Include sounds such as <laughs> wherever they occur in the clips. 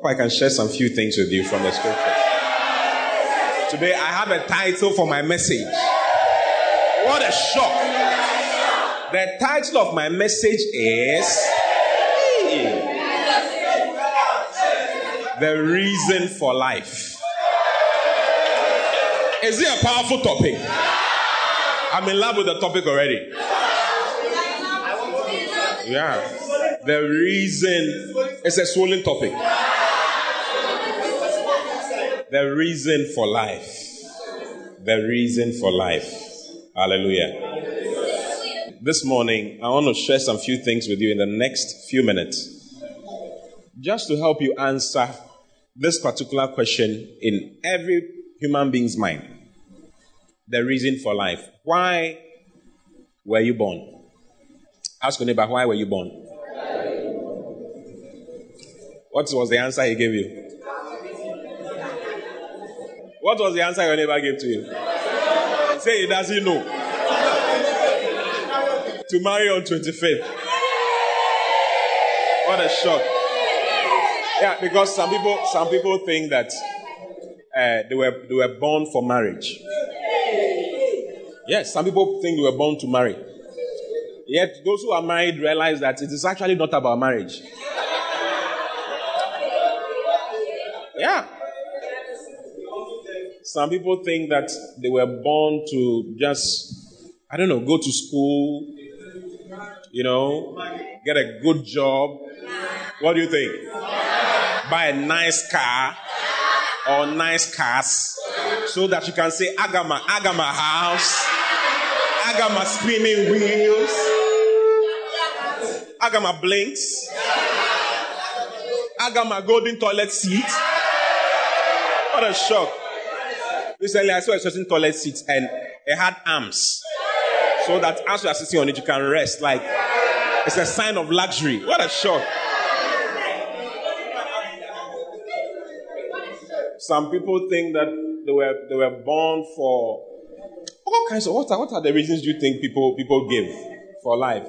I hope I can share some few things with you from the scripture. Today I have a title for my message. What a shock. The title of my message is The Reason for Life. Is it a powerful topic? I'm in love with the topic already. Yeah. The reason it's a swollen topic. The reason for life. The reason for life. Hallelujah. This morning, I want to share some few things with you in the next few minutes. Just to help you answer this particular question in every human being's mind. The reason for life. Why were you born? Ask your neighbor, why were you born? What was the answer he gave you? What was the answer your neighbor gave to you? Say he doesn't know. To marry on 25th. What a shock. Yeah, because some people some people think that uh, they were they were born for marriage. Yes, some people think they were born to marry. Yet those who are married realize that it is actually not about marriage. Some people think that they were born to just, I don't know, go to school, you know, get a good job. What do you think? Buy a nice car or nice cars so that you can say, got my house, my spinning wheels, my blinks, my golden toilet seat. What a shock. Recently, I saw a certain toilet seat and it had arms. So that as you are sitting on it, you can rest. Like, it's a sign of luxury. What a shock. Some people think that they were, they were born for all kinds of. What are, what are the reasons you think people, people give for life?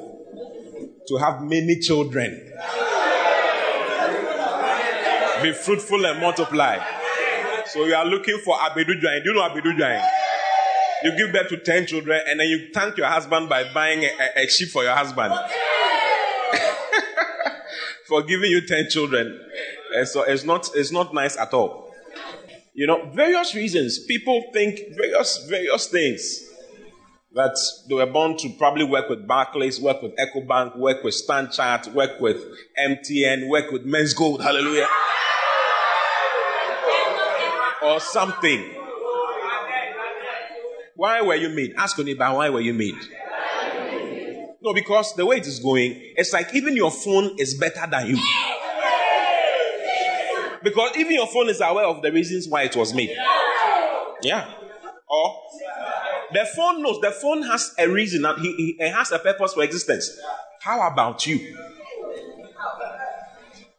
To have many children, be fruitful and multiply. So you are looking for Abedu Jain. Do you know Abedu? You give birth to 10 children and then you thank your husband by buying a, a sheep for your husband. <laughs> for giving you 10 children. And so it's not, it's not nice at all. You know, various reasons. People think various, various things. That they were born to probably work with Barclays, work with EcoBank, work with StanChart, work with MTN, work with Men's Gold. Hallelujah or something. Why were you made? Ask your neighbor, why were you made? No, because the way it is going, it's like even your phone is better than you. Because even your phone is aware of the reasons why it was made. Yeah. Or the phone knows, the phone has a reason, and it has a purpose for existence. How about you?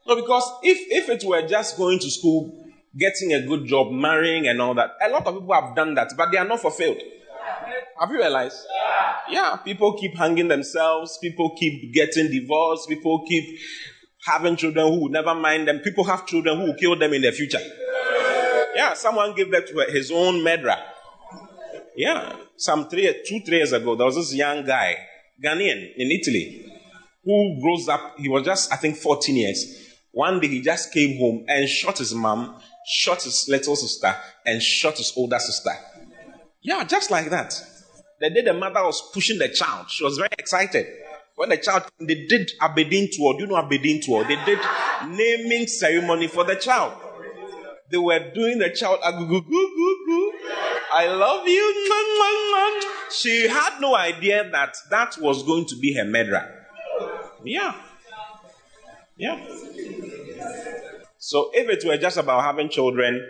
No, because if, if it were just going to school, getting a good job, marrying, and all that. A lot of people have done that, but they are not fulfilled. Have you realized? Yeah, people keep hanging themselves, people keep getting divorced, people keep having children who never mind them, people have children who will kill them in the future. Yeah, someone gave birth to his own murderer. Yeah, some three, two, three years ago, there was this young guy, Ghanaian in Italy, who grows up, he was just, I think, 14 years. One day he just came home and shot his mom shot his little sister, and shot his older sister. Yeah, just like that. The day the mother was pushing the child, she was very excited. When the child, they did Aberdeen tour. Do you know Aberdeen tour? They did naming ceremony for the child. They were doing the child, I love you. She had no idea that that was going to be her murderer. Yeah. Yeah. So if it were just about having children,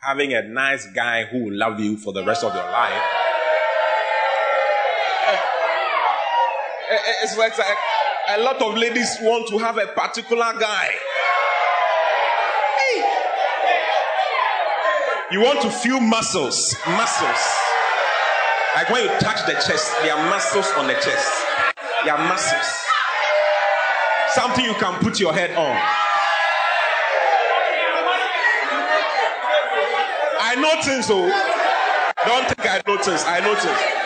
having a nice guy who will love you for the rest of your life, eh, eh, it's like a lot of ladies want to have a particular guy. You want to feel muscles, muscles. Like when you touch the chest, there are muscles on the chest. There are muscles. Something you can put your head on. I things, so don't think I things. I things.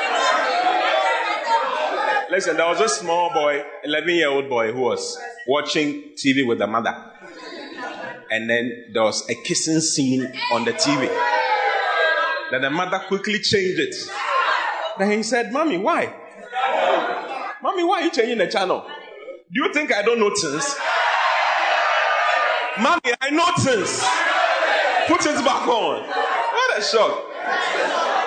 Listen, there was a small boy, 11 year old boy, who was watching TV with the mother. And then there was a kissing scene on the TV. Then the mother quickly changed it. Then he said, Mommy, why? Mommy, why are you changing the channel? Do you think I don't notice? Mommy, I things. Put it back on shock.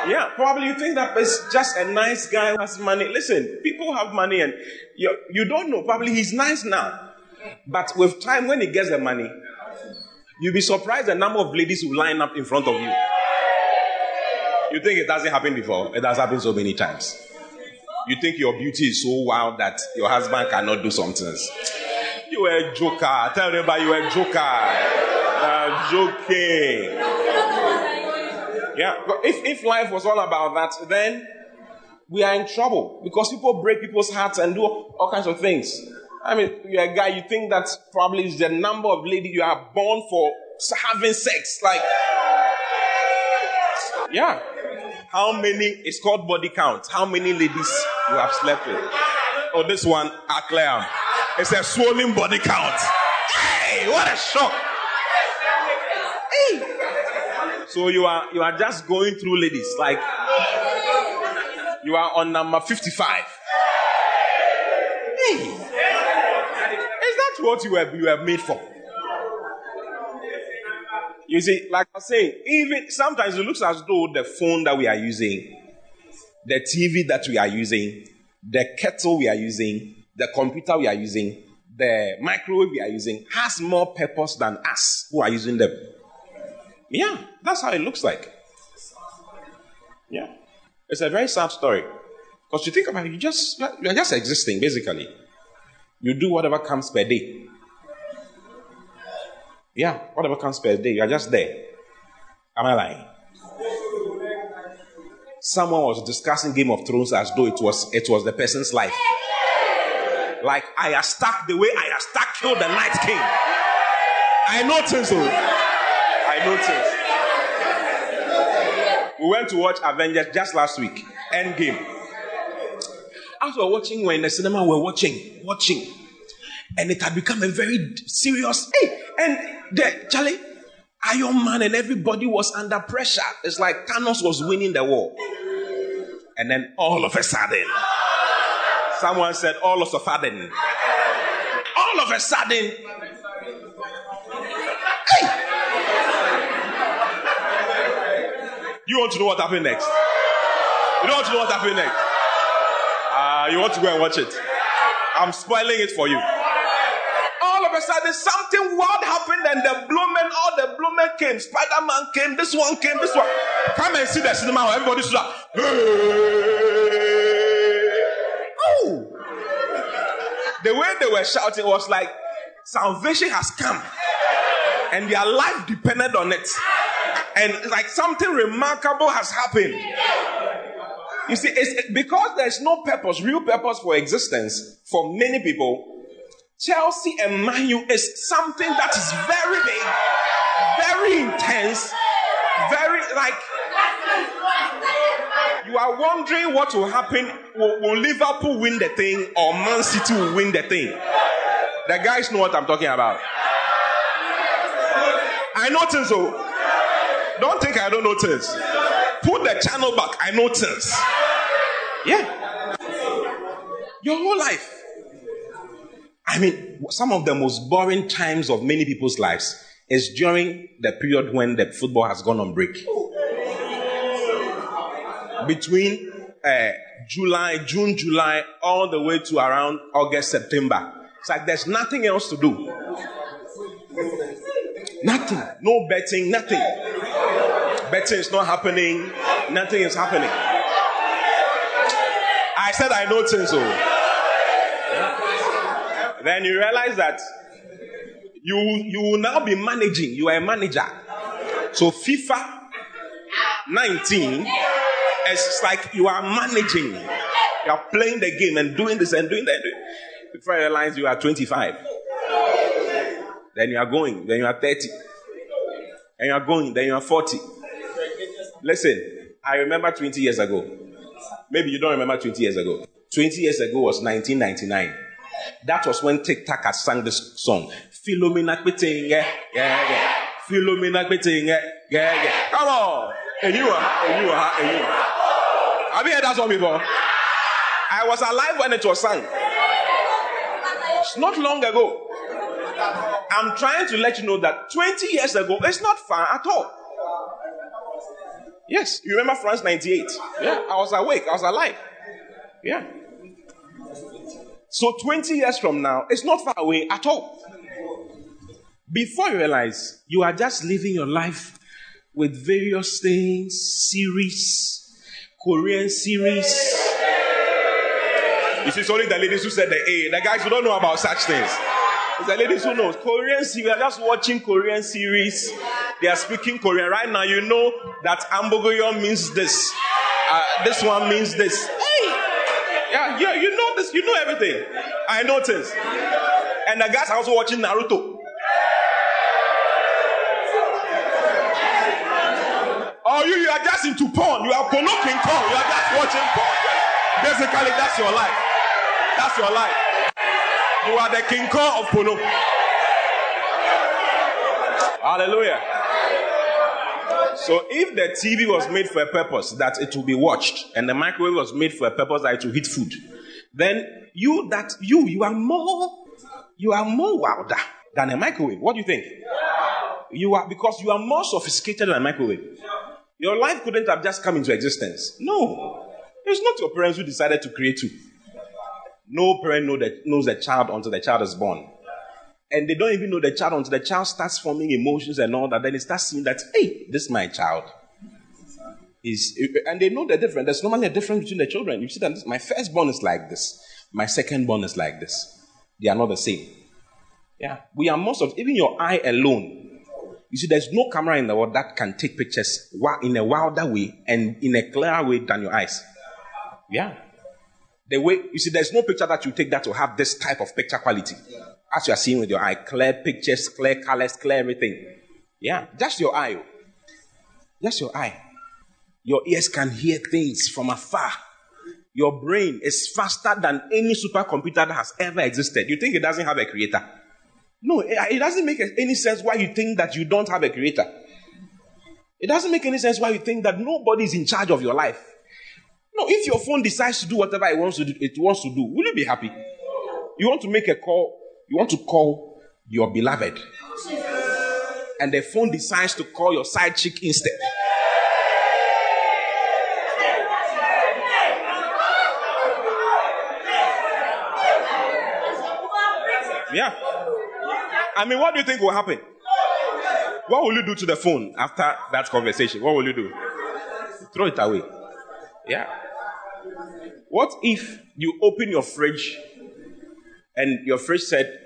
Yeah, probably you think that is just a nice guy who has money. Listen, people have money and you, you don't know. Probably he's nice now. But with time, when he gets the money, you'll be surprised the number of ladies who line up in front of you. You think it hasn't happened before? It has happened so many times. You think your beauty is so wild that your husband cannot do something. You are a joker. Tell everybody you are a joker. Uh, joking. Yeah. But If, if life was all about that, then we are in trouble because people break people's hearts and do all kinds of things. I mean, you're a guy, you think that probably is the number of ladies you are born for having sex. Like, yeah. How many, it's called body count. How many ladies you have slept with? Oh, this one, Aclaim. It's a swollen body count. Hey, what a shock. So you are you are just going through ladies like you are on number 55. Hey. Is that what you were you were made for? You see, like I say, even sometimes it looks as though the phone that we are using, the TV that we are using, the kettle we are using, the computer we are using, the microwave we are using has more purpose than us who are using them. Yeah, that's how it looks like. Yeah. It's a very sad story. Because you think about it, you just you're just existing, basically. You do whatever comes per day. Yeah, whatever comes per day, you're just there. Am I lying? Someone was discussing Game of Thrones as though it was it was the person's life. Like Arya Stark the way Arya Stark killed the Night King. I know things. I noticed. We went to watch Avengers just last week. Endgame. As we were watching, we are in the cinema, we we're watching, watching. And it had become a very serious. Hey, and the Charlie, Iron Man and everybody was under pressure. It's like Thanos was winning the war. And then all of a sudden, someone said, all of a sudden, all of a sudden, You want to know what happened next? You don't want to know what happened next? Uh, you want to go and watch it? I'm spoiling it for you. All of a sudden, something wild happened, and the blue men, all the blue men came. Spider Man came, this one came, this one. Come and see the cinema. Everybody stood up. Oh! The way they were shouting was like salvation has come, and their life depended on it and like something remarkable has happened. You see, it's because there's no purpose, real purpose for existence for many people. Chelsea and Manu is something that is very big, very intense, very like. You are wondering what will happen. Will, will Liverpool win the thing or Man City will win the thing? The guys know what I'm talking about. I notice so Don't think I don't know things. Put the channel back. I know things. Yeah. Your whole life. I mean, some of the most boring times of many people's lives is during the period when the football has gone on break. Between uh, July, June, July, all the way to around August, September. It's like there's nothing else to do. Nothing. No betting, nothing. Betting is not happening. Nothing is happening. I said I know things, so. Then you realize that you, you will now be managing. You are a manager. So FIFA 19 is like you are managing. You are playing the game and doing this and doing that. Before you realize you are 25. Then you are going. Then you are 30. And you are going. Then you are 40. Listen, I remember 20 years ago. Maybe you don't remember 20 years ago. 20 years ago was 1999. That was when Tic Tac had sang this song. Philomena Kpiting, yeah, yeah. Philomena Kpiting, yeah, yeah. Come on. And you are, and you are, and you are. Have you heard that song before? I was alive when it was sung. It's not long ago. I'm trying to let you know that 20 years ago, it's not far at all. Yes, you remember France 98? Yeah, I was awake, I was alive. Yeah. So 20 years from now, it's not far away at all. Before you realize, you are just living your life with various things, series, Korean series. You see, it's only the ladies who said the A. The guys who don't know about such things. It's the ladies who know. Korean series. We are just watching Korean series. They are speaking Korean. Right now, you know that Ambogoyo means this. Uh, this one means this. Hey! Yeah, yeah, you know this. You know everything. I notice. And the guys are also watching Naruto. Oh, you, you are just into porn. You are porn. You are just watching porn. Basically, that's your life. That's your life. You are the king Kong of porno. Hallelujah. So if the TV was made for a purpose that it will be watched, and the microwave was made for a purpose that it will heat food, then you that you you are more you are more wilder than a microwave. What do you think? You are because you are more sophisticated than a microwave. Your life couldn't have just come into existence. No. It's not your parents who decided to create you. No parent know that, knows the child until the child is born. And they don't even know the child until the child starts forming emotions and all that. Then they start seeing that, hey, this is my child. Is, and they know the difference. There's normally a difference between the children. You see that my firstborn is like this. My secondborn is like this. They are not the same. Yeah. We are most of, even your eye alone you see, there's no camera in the world that can take pictures in a wilder way and in a clearer way than your eyes. Yeah. The way, you see, there's no picture that you take that will have this type of picture quality. As you are seeing with your eye, clear pictures, clear colors, clear everything. Yeah. Just your eye. Oh. Just your eye. Your ears can hear things from afar. Your brain is faster than any supercomputer that has ever existed. You think it doesn't have a creator? No, it doesn't make any sense why you think that you don't have a creator. It doesn't make any sense why you think that nobody is in charge of your life. No, if your phone decides to do whatever it wants to do, it wants to do, will you be happy? You want to make a call, you want to call your beloved. And the phone decides to call your side chick instead. Yeah. I mean, what do you think will happen? What will you do to the phone after that conversation? What will you do? Throw it away. Yeah. What if you open your fridge and your fridge said,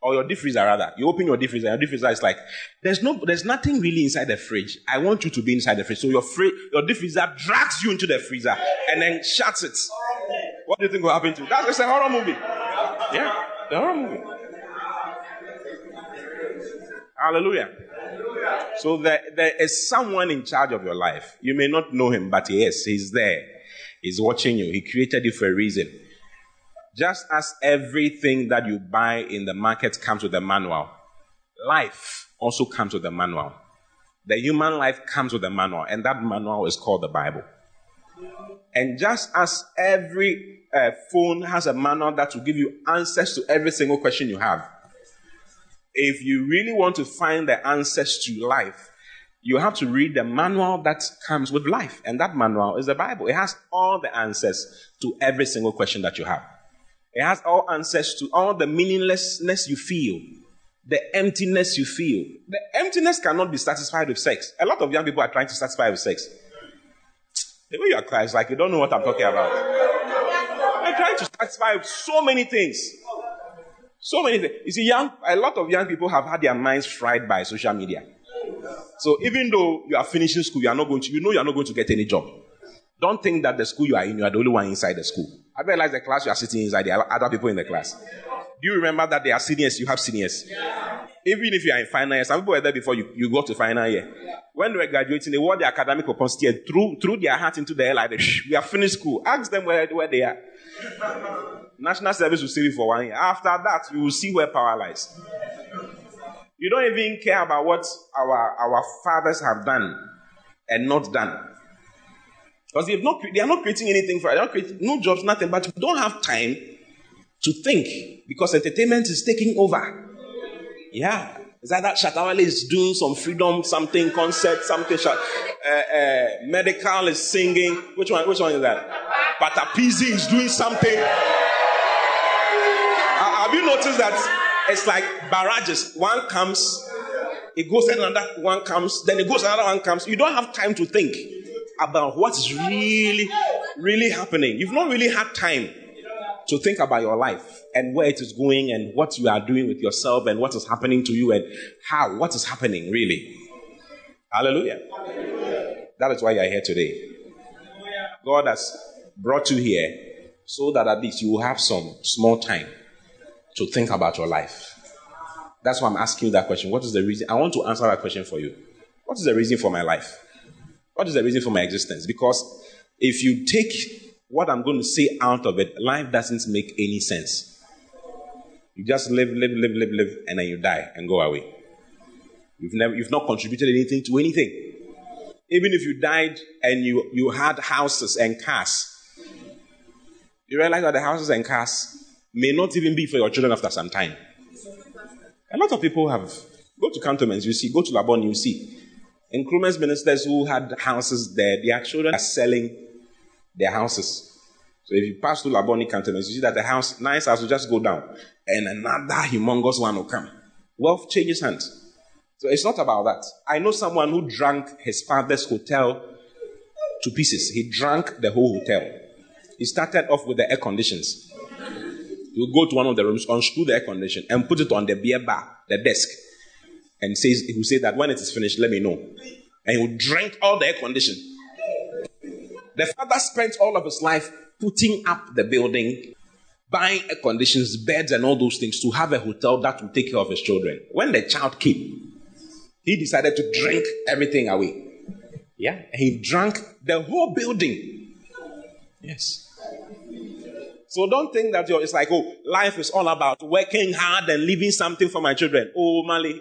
or your deep freezer rather, you open your deep freezer your deep freezer is like, there's no, there's nothing really inside the fridge. I want you to be inside the fridge. So your fridge, your deep freezer drags you into the freezer and then shuts it. What do you think will happen to you? That's a horror movie. Yeah, the horror movie. Hallelujah. So there, there is someone in charge of your life. You may not know him, but he is. He's there. He's watching you. He created you for a reason. Just as everything that you buy in the market comes with a manual, life also comes with a manual. The human life comes with a manual, and that manual is called the Bible. And just as every uh, phone has a manual that will give you answers to every single question you have, if you really want to find the answers to life, you have to read the manual that comes with life. And that manual is the Bible. It has all the answers to every single question that you have. It has all answers to all the meaninglessness you feel, the emptiness you feel. The emptiness cannot be satisfied with sex. A lot of young people are trying to satisfy with sex. The way you are crying is like you don't know what I'm talking about. I'm trying to satisfy with so many things. So many things. You see, young, a lot of young people have had their minds fried by social media. So even though you are finishing school, you are not going to, you know you are not going to get any job. Don't think that the school you are in, you are the only one inside the school. I realize the class you are sitting inside, there are other people in the class. Do you remember that there are seniors, you have seniors? Yeah. Even if you are in final year, some people were there before you, you go to final year. Yeah. When they were graduating, they wore their academic propensity and threw, threw their hat into the air like, Shh, we are finished school. Ask them where, where they are. National service will save you for one year. After that, you will see where power lies. You don't even care about what our, our fathers have done and not done. Because they, not, they are not creating anything for it. They no jobs, nothing. But we don't have time to think because entertainment is taking over. Yeah. Is that that Shatta Wale is doing some freedom, something, concert, something. Uh, uh, Medikal is singing. Which one? Which one is that? Patapizi is doing something. Uh, have you noticed that it's like barrages. One comes, it goes, and another one comes, then it goes, another one comes. You don't have time to think about what's really, really happening. You've not really had time to think about your life and where it is going and what you are doing with yourself and what is happening to you and how, what is happening really. Hallelujah. That is why you are here today. God has brought you here so that at least you will have some small time to think about your life. That's why I'm asking you that question. What is the reason? I want to answer that question for you. What is the reason for my life? What is the reason for my existence? Because if you take what I'm going to say out of it, life doesn't make any sense. You just live, live, live, live, live, and then you die and go away. You've never, you've not contributed anything to anything. Even if you died and you, you had houses and cars, you realize that the houses and cars may not even be for your children after some time. A lot of people have. Go to cantonments, you see. Go to Labone, you see. Nkrumah's ministers who had houses there, their children are selling their houses. So if you pass through Labone cantonments, you see that the house, nice house will just go down. And another humongous one will come. Wealth changes hands. So it's not about that. I know someone who drank his father's hotel to pieces. He drank the whole hotel. He started off with the air conditions. You go to one of the rooms, unscrew the air condition, and put it on the beer bar, the desk, and says he will say that when it is finished, let me know. And he will drink all the air condition. The father spent all of his life putting up the building, buying air conditions, beds, and all those things to have a hotel that will take care of his children. When the child came, he decided to drink everything away. Yeah, he drank the whole building. Yes. So don't think that your it's like, oh, life is all about working hard and leaving something for my children. Oh, Mali.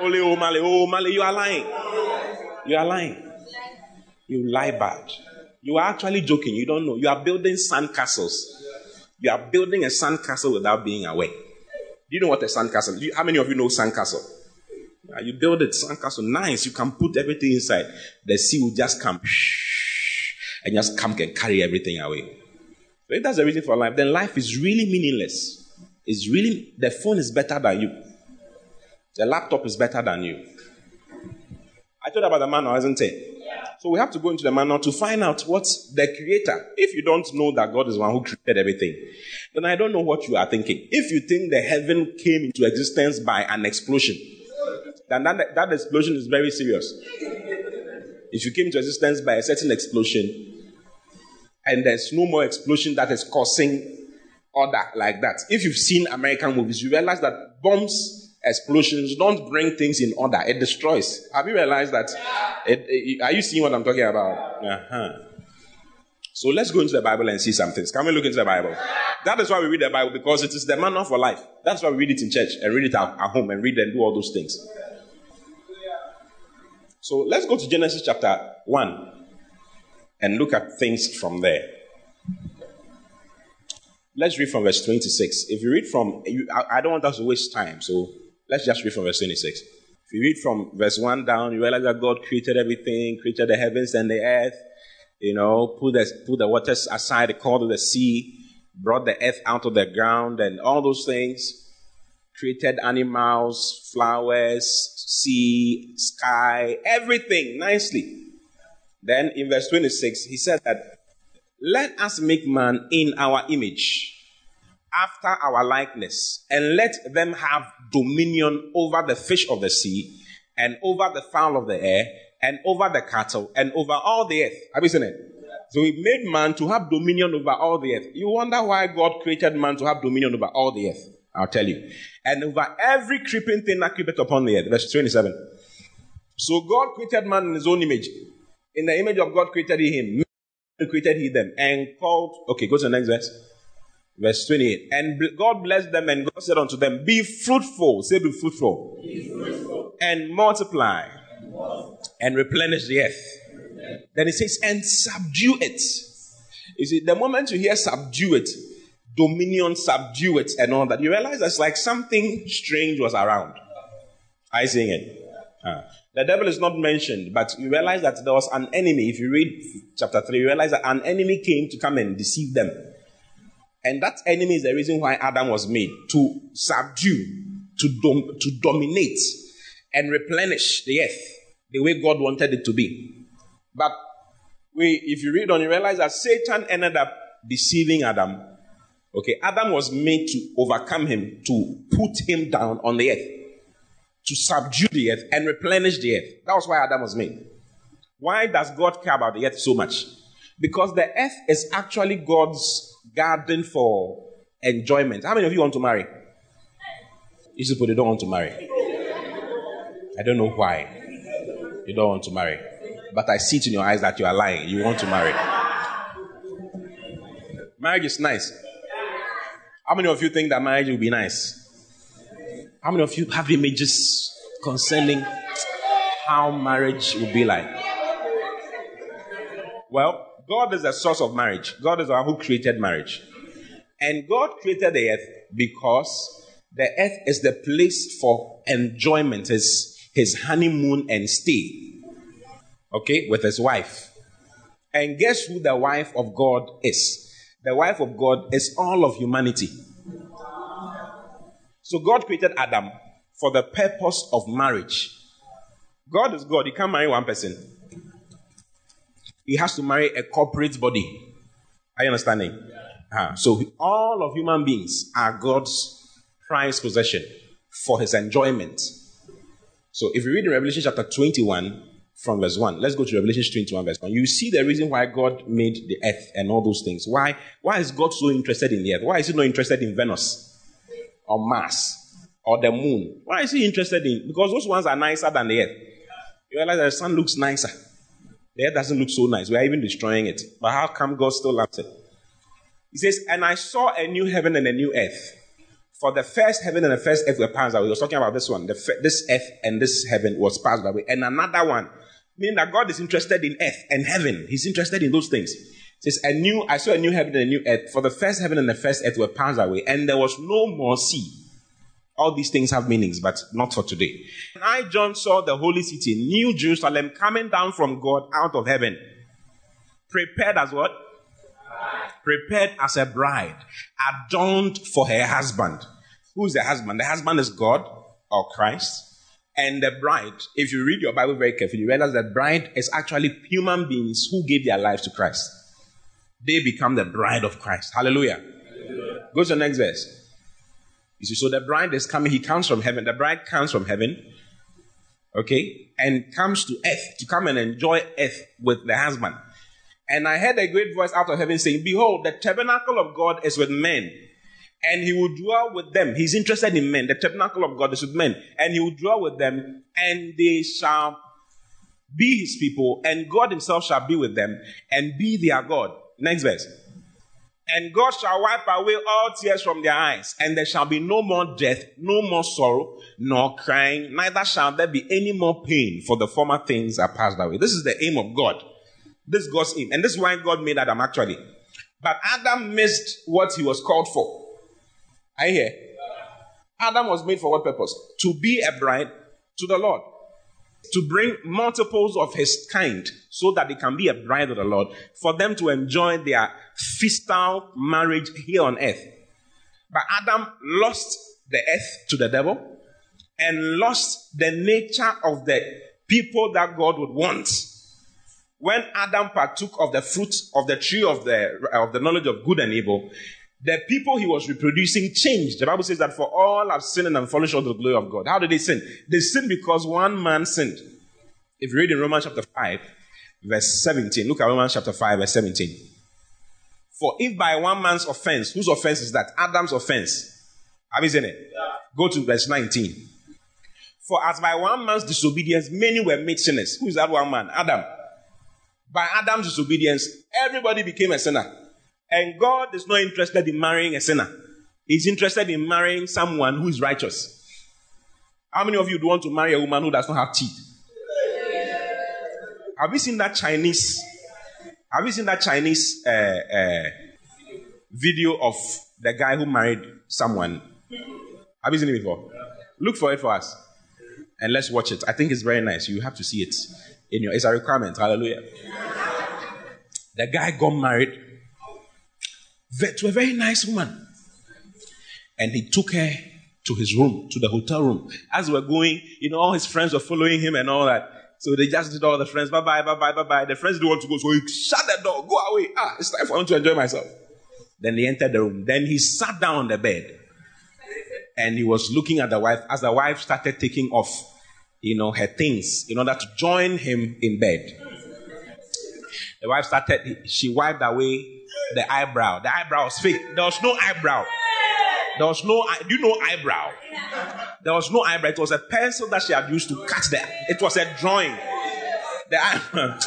Only oh, Mali. Oh, Mali, you are lying. You are lying. You lie bad. You are actually joking. You don't know. You are building sandcastles. You are building a sandcastle without being aware. Do you know what a sandcastle is? How many of you know sandcastle? You build a sandcastle, nice. You can put everything inside. The sea will just come and just come and carry everything away. So if that's the reason for life, then life is really meaningless. It's really, the phone is better than you. The laptop is better than you. I told about the manual, isn't it? So we have to go into the manual to find out what's the creator. If you don't know that God is the one who created everything, then I don't know what you are thinking. If you think the heaven came into existence by an explosion, then that, that explosion is very serious. If you came into existence by a certain explosion, and there's no more explosion that is causing order like that. If you've seen American movies, you realize that bombs, explosions don't bring things in order. It destroys. Have you realized that? It, it, are you seeing what I'm talking about? Uh-huh. So let's go into the Bible and see some things. Can we look into the Bible? That is why we read the Bible because it is the manual for life. That's why we read it in church and read it at, at home and read and do all those things. So let's go to Genesis chapter 1 and look at things from there. Let's read from verse 26. If you read from, I don't want us to waste time, so let's just read from verse 26. If you read from verse 1 down, you realize that God created everything, created the heavens and the earth, you know, put the, put the waters aside, called the sea, brought the earth out of the ground, and all those things. Created animals, flowers, sea, sky, everything nicely. Then in verse 26, he said that, let us make man in our image, after our likeness, and let them have dominion over the fish of the sea, and over the fowl of the air, and over the cattle, and over all the earth. Have you seen it? So he made man to have dominion over all the earth. You wonder why God created man to have dominion over all the earth. I'll tell you. And over every creeping thing that creepeth upon the earth. Verse 27. So God created man in his own image. In the image of God created he him. Created he them. And called, okay, go to the next verse. Verse 28. And God blessed them and God said unto them, Be fruitful. Say, Be fruitful. Be fruitful. And multiply. And, multiply. and replenish the earth. Then it says, And subdue it. You see, the moment you hear subdue it, dominion, subdue it, and all that, you realize that's like something strange was around. I sing it. Uh, the devil is not mentioned, but you realize that there was an enemy. If you read chapter 3, you realize that an enemy came to come and deceive them. And that enemy is the reason why Adam was made to subdue, to, dom- to dominate, and replenish the earth the way God wanted it to be. But we, if you read on, you realize that Satan ended up deceiving Adam. Okay, Adam was made to overcome him, to put him down on the earth, to subdue the earth and replenish the earth. That was why Adam was made. Why does God care about the earth so much? Because the earth is actually God's garden for enjoyment. How many of you want to marry? You people, they don't want to marry. I don't know why. You don't want to marry. But I see it in your eyes that you are lying. You want to marry. Marriage is nice. How many of you think that marriage will be nice? How many of you have images concerning how marriage will be like? Well, God is the source of marriage. God is the one who created marriage. And God created the earth because the earth is the place for enjoyment, his, his honeymoon and stay. Okay, with his wife. And guess who the wife of God is? The wife of God is all of humanity. So God created Adam for the purpose of marriage. God is God. He can't marry one person he has to marry a corporate body. Are you understanding? Yeah. Uh, so all of human beings are God's prized possession for his enjoyment. So if you read in Revelation chapter 21 from verse 1, let's go to Revelation 21 verse 1. You see the reason why God made the earth and all those things. Why, why is God so interested in the earth? Why is he not interested in Venus or Mars or the moon? Why is he interested in? Because those ones are nicer than the earth. You realize the sun looks nicer. The earth doesn't look so nice. We are even destroying it. But how come God still loves it? He says, And I saw a new heaven and a new earth. For the first heaven and the first earth were passed away. He was talking about this one. The, this earth and this heaven was passed away. And another one. Meaning that God is interested in earth and heaven. He's interested in those things. It says, a new, I saw a new heaven and a new earth. For the first heaven and the first earth were passed away. And there was no more sea. All these things have meanings, but not for today. And I, John, saw the holy city, New Jerusalem, coming down from God out of heaven. Prepared as what? Prepared as a bride, adorned for her husband. Who's the husband? The husband is God or Christ. And the bride, if you read your Bible very carefully, you realize that bride is actually human beings who gave their lives to Christ. They become the bride of Christ. Hallelujah. Hallelujah. Go to the next verse. You see, so the bride is coming, he comes from heaven. The bride comes from heaven, okay, and comes to earth to come and enjoy earth with the husband. And I heard a great voice out of heaven saying, Behold, the tabernacle of God is with men, and he will dwell with them. He's interested in men. The tabernacle of God is with men, and he will dwell with them, and they shall be his people, and God himself shall be with them and be their God. Next verse. And God shall wipe away all tears from their eyes, and there shall be no more death, no more sorrow, nor crying, neither shall there be any more pain, for the former things are passed away. This is the aim of God. This is God's aim. And this is why God made Adam actually. But Adam missed what he was called for. I hear. Adam was made for what purpose? To be a bride to the Lord. To bring multiples of his kind so that they can be a bride of the Lord, for them to enjoy their fiscal marriage here on earth. But Adam lost the earth to the devil and lost the nature of the people that God would want. When Adam partook of the fruit of the tree of the, of the knowledge of good and evil, the people he was reproducing changed. The Bible says that for all have sinned and fallen short of the glory of God. How did they sin? They sinned because one man sinned. If you read in Romans chapter 5, verse 17, look at Romans chapter 5, verse 17. For if by one man's offense, whose offense is that? Adam's offense. Have you seen it? Yeah. Go to verse 19. For as by one man's disobedience, many were made sinners. Who is that one man? Adam. By Adam's disobedience, everybody became a sinner. And God is not interested in marrying a sinner. He's interested in marrying someone who is righteous. How many of you do want to marry a woman who does not have teeth? Have you seen that Chinese? Have you seen that Chinese uh, uh, video of the guy who married someone? Have you seen it before? Look for it for us, and let's watch it. I think it's very nice. You have to see it in your. It's a requirement. Hallelujah. The guy got married to a very nice woman. And he took her to his room, to the hotel room. As we're going, you know, all his friends were following him and all that. So they just did all the friends, bye bye, bye bye, bye bye. The friends didn't want to go, so he shut the door, go away. Ah, it's time for him to enjoy myself. Then he entered the room. Then he sat down on the bed. And he was looking at the wife as the wife started taking off, you know, her things in order to join him in bed. The wife started, she wiped away the eyebrow. The eyebrow was fake. There was no eyebrow. There was no, do you know eyebrow? There was no eyebrow. It was a pencil that she had used to cut there. It was a drawing. The, <laughs>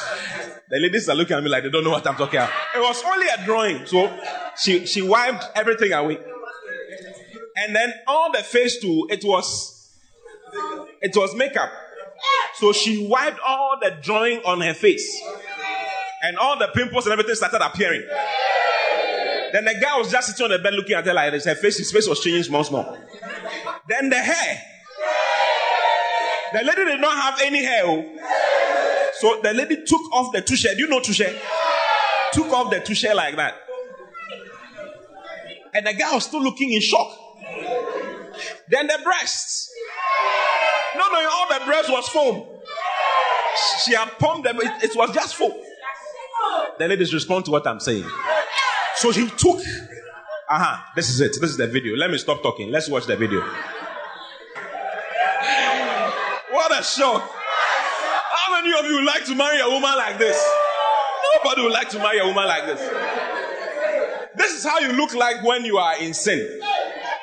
the ladies are looking at me like they don't know what I'm talking about. It was only a drawing. So she, she wiped everything away. And then all the face too, it was, it was makeup. So she wiped all the drawing on her face. And all the pimples and everything started appearing. Then the guy was just sitting on the bed looking at her like. Her face, his face was changing small, small. Then the hair. The lady did not have any hair. Oh. So the lady took off the touche. Do you know touche? Took off the touche like that. And the guy was still looking in shock. Then the breasts. No, no, all the breasts was foam. She had pumped them. It, it was just foam. The ladies respond to what I'm saying. So he took. Uh huh. This is it. This is the video. Let me stop talking. Let's watch the video. What a shock. How many of you would like to marry a woman like this? Nobody would like to marry a woman like this. This is how you look like when you are in sin.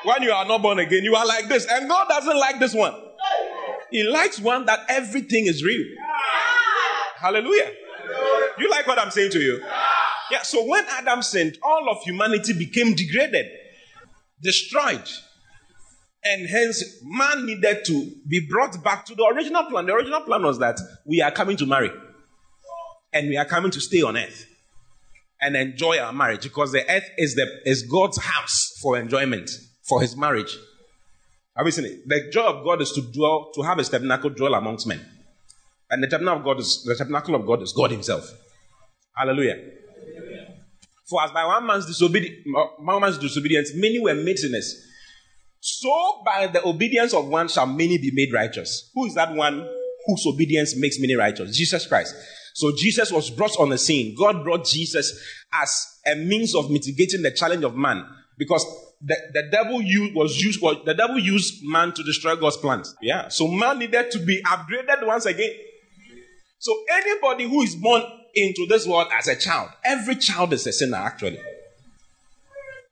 When you are not born again, you are like this. And God doesn't like this one. He likes one that everything is real. Hallelujah. You like what I'm saying to you? Yeah, so when Adam sinned, all of humanity became degraded, destroyed. And hence, man needed to be brought back to the original plan. The original plan was that we are coming to marry. And we are coming to stay on earth and enjoy our marriage because the earth is, the, is God's house for enjoyment, for his marriage. Have you seen it? The joy of God is to dwell, to have a tabernacle dwell amongst men. And the tabernacle of God is the tabernacle of God is God Himself. Hallelujah. For as by one man's, disobedi- one man's disobedience, many were made sinners. So by the obedience of one shall many be made righteous. Who is that one whose obedience makes many righteous? Jesus Christ. So Jesus was brought on the scene. God brought Jesus as a means of mitigating the challenge of man. Because the, the devil used, was used, the devil used man to destroy God's plans. Yeah. So man needed to be upgraded once again. So anybody who is born into this world as a child, every child is a sinner actually.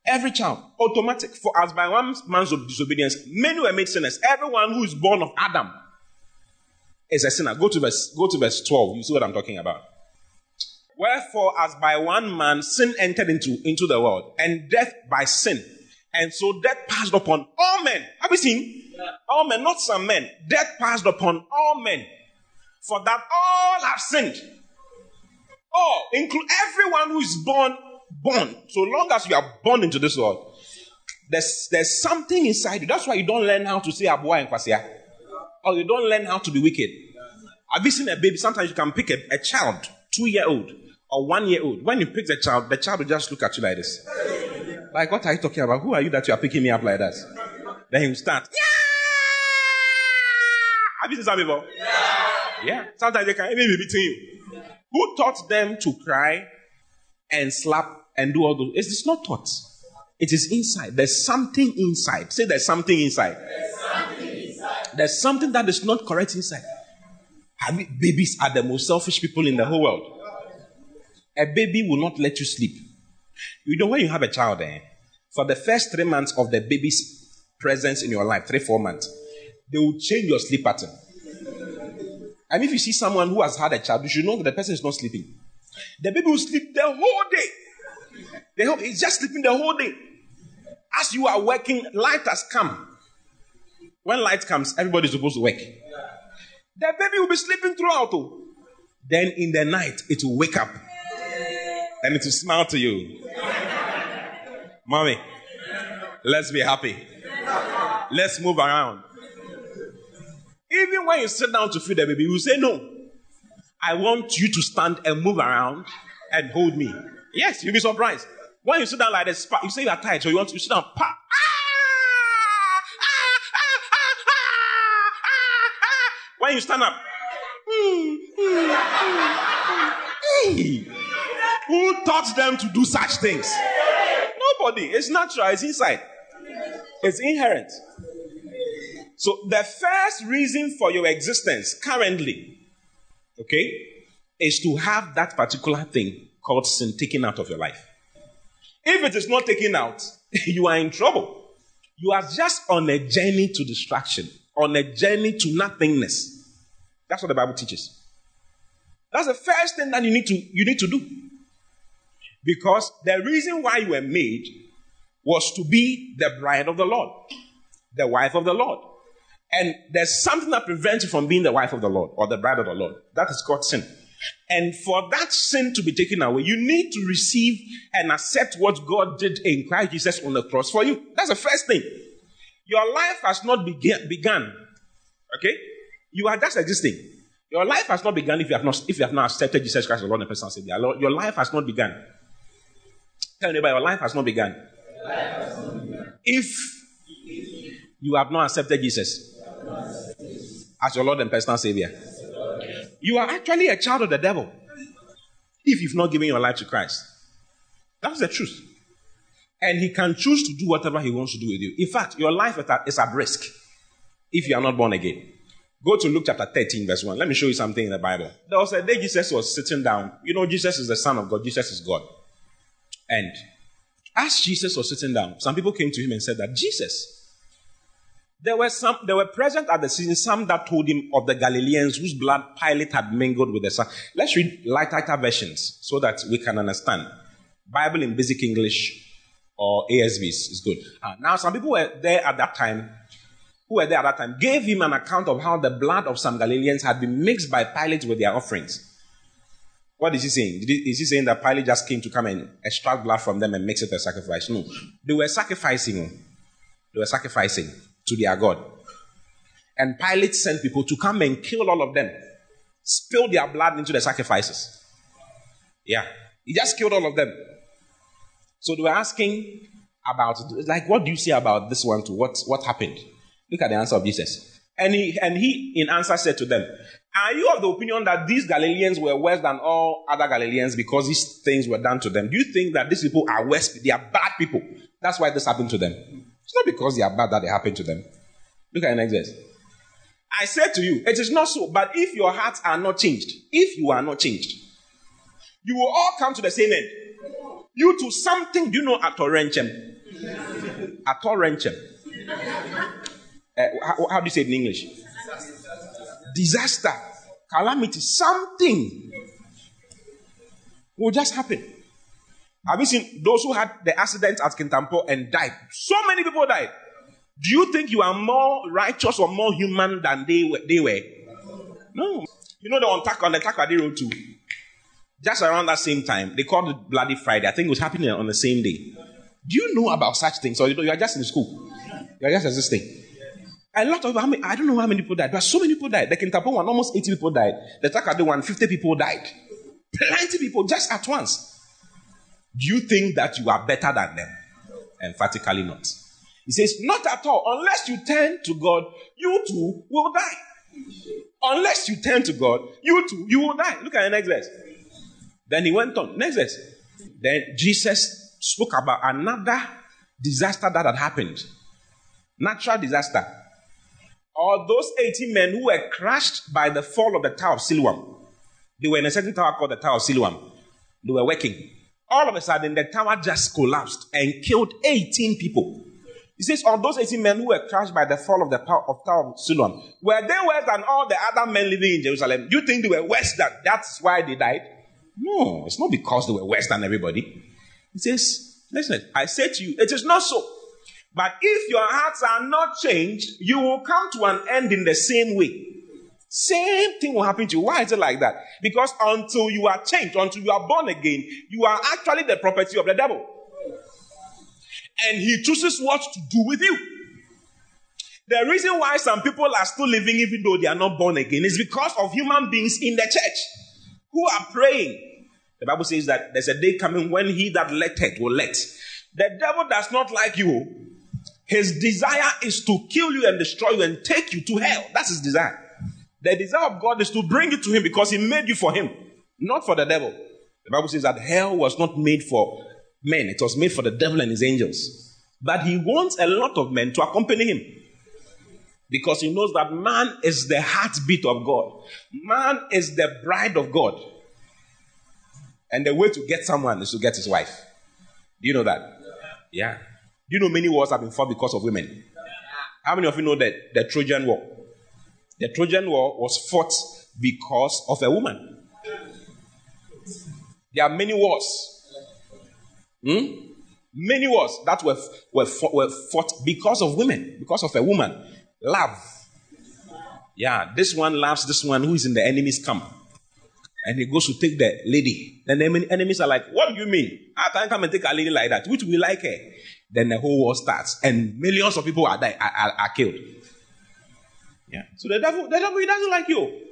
Every child, automatic. For as by one man's disobedience, many were made sinners. Everyone who is born of Adam is a sinner. Go to verse, go to verse 12. You see what I'm talking about. Wherefore, as by one man sin entered into, into the world, and death by sin. And so death passed upon all men. Have you seen? Yeah. All men, not some men. Death passed upon all men. For that all have sinned. All, include everyone who is born, born. So long as you are born into this world, there's, there's something inside you. That's why you don't learn how to say Abua and Kwasia. Or you don't learn how to be wicked. Have you seen a baby? Sometimes you can pick a, a child, two year old, or one year old. When you pick the child, the child will just look at you like this. Like, what are you talking about? Who are you that you are picking me up like that? Then he will start. Yeah! Have you seen some people? Yeah. yeah. Sometimes they can even be beating you. Who taught them to cry and slap and do all those? It's not taught. It is inside. There's something inside. Say there's something inside. There's something, inside. There's something that is not correct inside. I mean, babies are the most selfish people in the whole world. A baby will not let you sleep. You know, when you have a child, eh, for the first three months of the baby's presence in your life, three, four months, they will change your sleep pattern. And if you see someone who has had a child, you should know that the person is not sleeping. The baby will sleep the whole day. The whole, he's just sleeping the whole day. As you are working, light has come. When light comes, everybody is supposed to work. The baby will be sleeping throughout. Oh. Then in the night, it will wake up and it will smile to you. Mommy, let's be happy. Let's move around. Even when you sit down to feed the baby, you say, No, I want you to stand and move around and hold me. Yes, you'll be surprised. When you sit down like this, you say you are tired, so you want to sit down, pa. When you stand up, who taught them to do such things? Nobody. It's natural, it's inside, it's inherent. So, the first reason for your existence currently, okay, is to have that particular thing called sin taken out of your life. If it is not taken out, <laughs> you are in trouble. You are just on a journey to distraction, on a journey to nothingness. That's what the Bible teaches. That's the first thing that you need to you need to do. Because the reason why you were made was to be the bride of the Lord, the wife of the Lord. And there's something that prevents you from being the wife of the Lord or the bride of the Lord. That is called sin. And for that sin to be taken away, you need to receive and accept what God did in Christ Jesus on the cross for you. That's the first thing. Your life has not began, begun. Okay? You are just existing. Your life has not begun if you have not, if you have not accepted Jesus Christ as Lord and personal Savior. Your life has not begun. Tell me about your life has not begun. If you have not accepted Jesus as your Lord and personal Savior, you are actually a child of the devil if you've not given your life to Christ. That's the truth. And he can choose to do whatever he wants to do with you. In fact, your life is at risk if you are not born again. Go to Luke chapter 13, verse 1. Let me show you something in the Bible. There was a day Jesus was sitting down. You know, Jesus is the Son of God, Jesus is God. And as Jesus was sitting down, some people came to him and said that Jesus, there were some, there were present at the scene some that told him of the Galileans whose blood Pilate had mingled with the sun. Let's read lighter versions so that we can understand. Bible in basic English or ASVs is good. Uh, now, some people were there at that time who were there at that time gave him an account of how the blood of some Galileans had been mixed by Pilate with their offerings. What is he saying? Is he saying that Pilate just came to come and extract blood from them and mix it a sacrifice? No. They were sacrificing. They were sacrificing to their God. And Pilate sent people to come and kill all of them, spill their blood into the sacrifices. Yeah. He just killed all of them. So they were asking about, like, what do you say about this one too? What, what happened? Look at the answer of Jesus. And he, and he, in answer, said to them, Are you of the opinion that these Galileans were worse than all other Galileans because these things were done to them? Do you think that these people are worse? They are bad people. That's why this happened to them. It's not because they are bad that it happened to them. Look at the next verse. I said to you, it is not so. But if your hearts are not changed, if you are not changed, you will all come to the same end. You to something, you know atorenchem? Atorenchem. Uh, <laughs> how, how do you say it in English? Disaster, calamity, something. will just happen. Have you seen those who had the accident at Kintampo and died? So many people died. Do you think you are more righteous or more human than they were? They were? No. You know the on, on the Takoradi Road too. Just around that same time, they called it Bloody Friday. I think it was happening on the same day. Do you know about such things, or you, know, you are just in school? You are just existing. A lot of, I, I don't know how many people died, but so many people died. The Kintampo one, almost 80 people died. The Takoradi one, 50 people died. Plenty people just at once. Do you think that you are better than them? Emphatically not. He says, Not at all. Unless you turn to God, you too will die. Unless you turn to God, you too, you will die. Look at the next verse. Then he went on. Next verse. Then Jesus spoke about another disaster that had happened. Natural disaster. All those 80 men who were crushed by the fall of the Tower of Siloam. They were in a certain tower called the Tower of Siloam. They were working. All of a sudden, the tower just collapsed and killed 18 people. He says, All those 18 men who were crushed by the fall of the of Tower of Siloam, were they worse than all the other men living in Jerusalem? Do you think they were worse than that's why they died? No, it's not because they were worse than everybody. He says, Listen, I say to you, it is not so. But if your hearts are not changed, you will come to an end in the same way. Same thing will happen to you. Why is it like that? Because until you are changed, until you are born again, you are actually the property of the devil. And he chooses what to do with you. The reason why some people are still living even though they are not born again is because of human beings in the church who are praying. The Bible says that there's a day coming when he that letteth will let. The devil does not like you. His desire is to kill you and destroy you and take you to hell. That's his desire. The desire of God is to bring it to Him because He made you for Him, not for the devil. The Bible says that hell was not made for men, it was made for the devil and his angels. But He wants a lot of men to accompany Him because He knows that man is the heartbeat of God, man is the bride of God. And the way to get someone is to get his wife. Do you know that? Yeah. Do you know many wars have been fought because of women? How many of you know that the Trojan War? The Trojan War was fought because of a woman. There are many wars. Hmm? Many wars that were, were, fought, were fought because of women, because of a woman. Love. Yeah, this one loves this one who is in the enemy's camp. And he goes to take the lady. Then the enemies are like, What do you mean? I come and take a lady like that? Which we like her? Then the whole war starts, and millions of people are, die, are, are killed. Yeah. So the devil, the devil, he doesn't like you.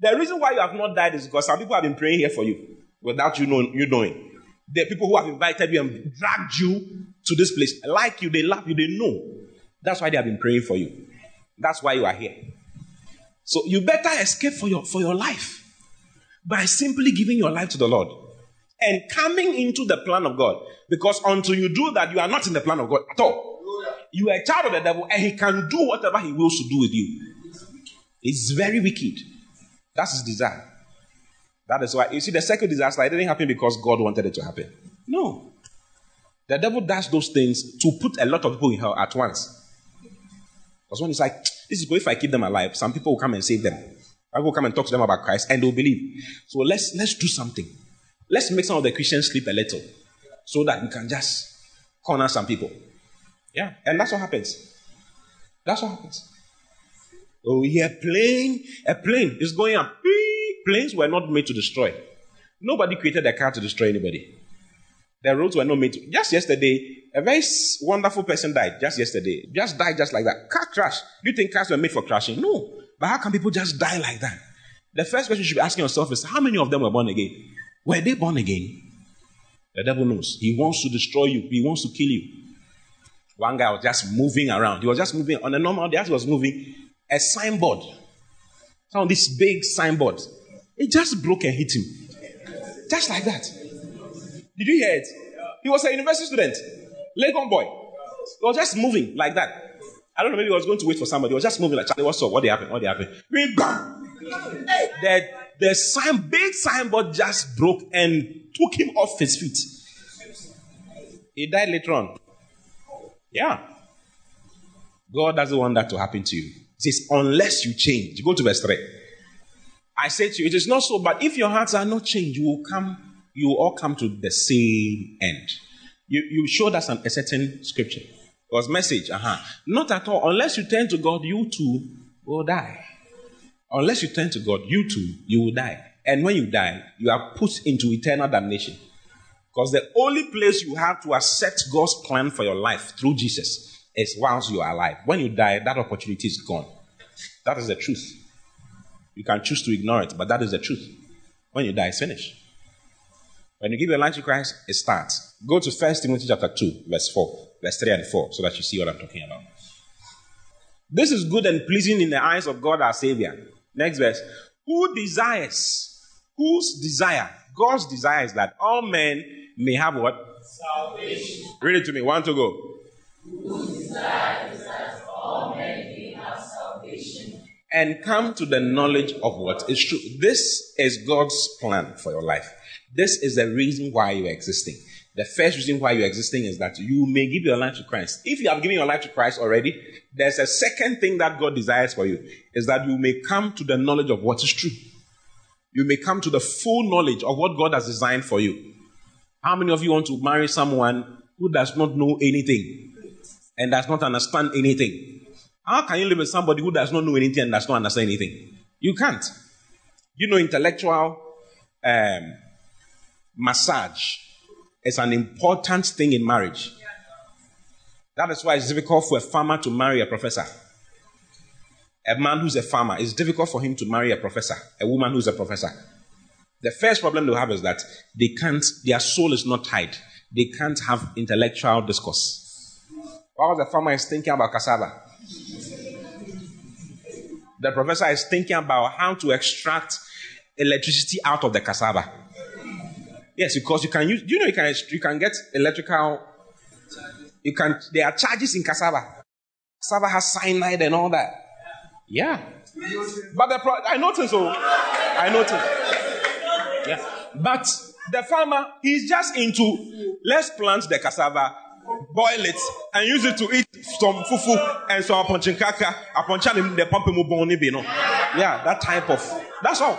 The reason why you have not died is because some people have been praying here for you without you knowing. You knowing. The people who have invited you and dragged you to this place, like you, they love you, they know. That's why they have been praying for you. That's why you are here. So you better escape for your for your life by simply giving your life to the Lord and coming into the plan of God. Because until you do that, you are not in the plan of God at all. You are a child of the devil, and he can do whatever he wills to do with you. It's very wicked. That's his desire. That is why you see the second disaster, it didn't happen because God wanted it to happen. No. The devil does those things to put a lot of people in hell at once. Because when it's like, this is good if I keep them alive, some people will come and save them. I will come and talk to them about Christ and they'll believe. So let's let's do something. Let's make some of the Christians sleep a little so that we can just corner some people. Yeah, and that's what happens. That's what happens. Oh, yeah, plane, a plane is going up. Planes were not made to destroy. Nobody created a car to destroy anybody. The roads were not made to. Just yesterday, a very wonderful person died. Just yesterday. Just died just like that. Car crash. Do you think cars were made for crashing? No. But how can people just die like that? The first question you should be asking yourself is how many of them were born again? Were they born again? The devil knows. He wants to destroy you, he wants to kill you. One guy was just moving around. He was just moving on a normal day. He was moving a signboard. Some of these big signboards. It just broke and hit him. Just like that. Did you hear it? He was a university student, Legon boy. He was just moving like that. I don't know, maybe he was going to wait for somebody. He was just moving like, Charlie, what's up? What happened? What happened? Bing, bam! The, the sign, big signboard just broke and took him off his feet. He died later on. Yeah. God doesn't want that to happen to you. He says, unless you change. Go to verse 3. I say to you, it is not so, but if your hearts are not changed, you will come, you will all come to the same end. You, you showed us an, a certain scripture. It was message, uh-huh. Not at all. Unless you turn to God, you too will die. Unless you turn to God, you too, you will die. And when you die, you are put into eternal damnation. Because the only place you have to accept God's plan for your life through Jesus is whilst you are alive. When you die, that opportunity is gone. That is the truth. You can choose to ignore it, but that is the truth. When you die, it's finished. When you give your life to Christ, it starts. Go to 1 Timothy chapter 2, verse 4, verse 3 and 4, so that you see what I'm talking about. This is good and pleasing in the eyes of God our Savior. Next verse. Who desires, whose desire, God's desire is that all men may have what? Salvation. Read it to me. One to go. Whose desire is that all men may have salvation. And come to the knowledge of what is true. This is God's plan for your life. This is the reason why you're existing. The first reason why you're existing is that you may give your life to Christ. If you have given your life to Christ already, there's a second thing that God desires for you is that you may come to the knowledge of what is true. You may come to the full knowledge of what God has designed for you. How many of you want to marry someone who does not know anything and does not understand anything? How can you live with somebody who does not know anything and does not understand anything? You can't. You know, intellectual um, massage is an important thing in marriage. That is why it's difficult for a farmer to marry a professor. A man who's a farmer, it's difficult for him to marry a professor, a woman who's a professor. The first problem they have is that they can't, their soul is not tied. They can't have intellectual discourse. While the farmer is thinking about cassava, the professor is thinking about how to extract electricity out of the cassava. Yes, because you can use. You know you can you can get electrical. You can. There are charges in cassava. Cassava has cyanide and all that. Yeah. But the pro, I noticed. So I noticed. Yeah. But the farmer is just into let's plant the cassava, boil it, and use it to eat some fufu and some aponchinkaka, aponcha the pump Yeah, that type of. That's all.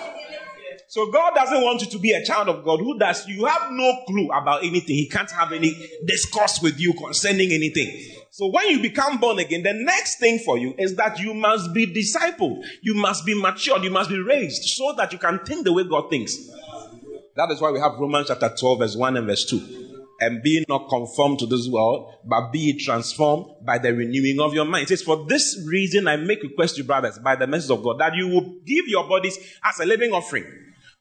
So God doesn't want you to be a child of God who does you have no clue about anything. He can't have any discourse with you concerning anything. So when you become born again, the next thing for you is that you must be discipled. You must be matured. You must be raised so that you can think the way God thinks. That is why we have Romans chapter 12, verse 1 and verse 2 and be not conformed to this world, but be transformed by the renewing of your mind. It says, For this reason I make request to you, brothers by the message of God that you will give your bodies as a living offering,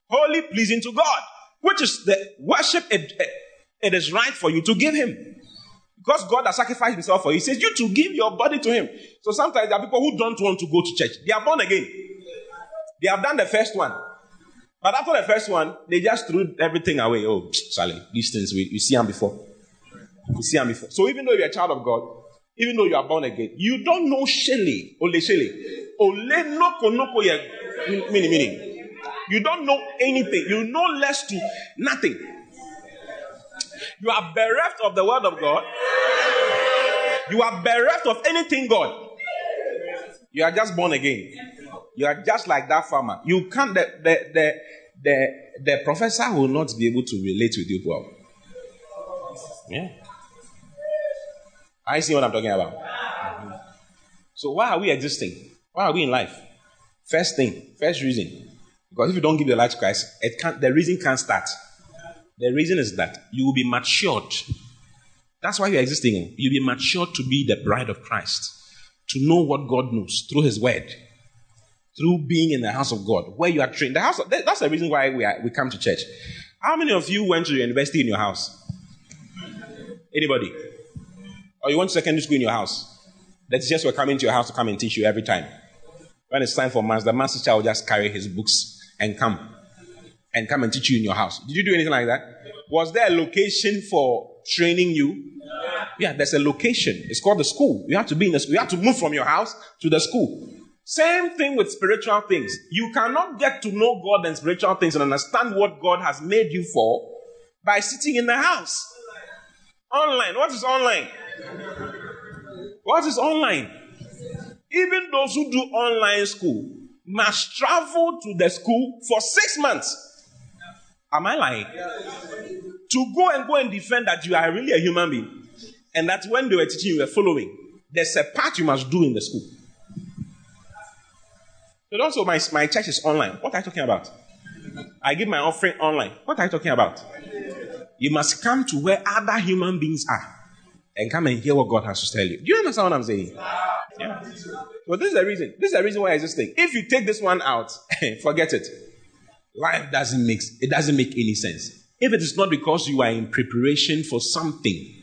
holy, pleasing to God, which is the worship it, it is right for you to give Him. Because God has sacrificed Himself for you. He says you to give your body to Him. So sometimes there are people who don't want to go to church. They are born again. They have done the first one. But after the first one, they just threw everything away. Oh, Sally, these things, we, we see them before. We see them before. So even though you're a child of God, even though you are born again, you don't know Shelley, Ole Shelley. Ole no konoko ye, meaning, meaning. You don't know anything. You know less to nothing. You are bereft of the word of God. You are bereft of anything God. You are just born again. You are just like that farmer. You can't, the, the, the, the, the professor will not be able to relate with you well. Yeah. I see what I'm talking about. Mm-hmm. So why are we existing? Why are we in life? First thing, first reason, because if you don't give your life to Christ, it can't, the reason can't start. The reason is that you will be matured. That's why you're existing. You'll be matured to be the bride of Christ, to know what God knows through His Word, through being in the house of God, where you are trained. The house. Of, that's the reason why we, are, we come to church. How many of you went to university in your house? Anybody? Or you went to secondary school in your house? The teachers were coming to your house to come and teach you every time. When it's time for mass, the master teacher will just carry his books and come and come and teach you in your house. Did you do anything like that? Was there a location for training you? Yeah, there's a location. It's called the school. You have to be in the school. You have to move from your house to the school. Same thing with spiritual things. You cannot get to know God and spiritual things and understand what God has made you for by sitting in the house. Online. What is online? What is online? Even those who do online school must travel to the school for six months. Am I lying? To go and go and defend that you are really a human being and that when they were teaching you were following, there's a part you must do in the school. But also, my, my church is online. What are you talking about? I give my offering online. What are you talking about? You must come to where other human beings are and come and hear what God has to tell you. Do you understand what I'm saying? Yeah. Well, this is the reason. This is the reason why I just think if you take this one out, <laughs> forget it. Life doesn't make it doesn't make any sense. If it is not because you are in preparation for something,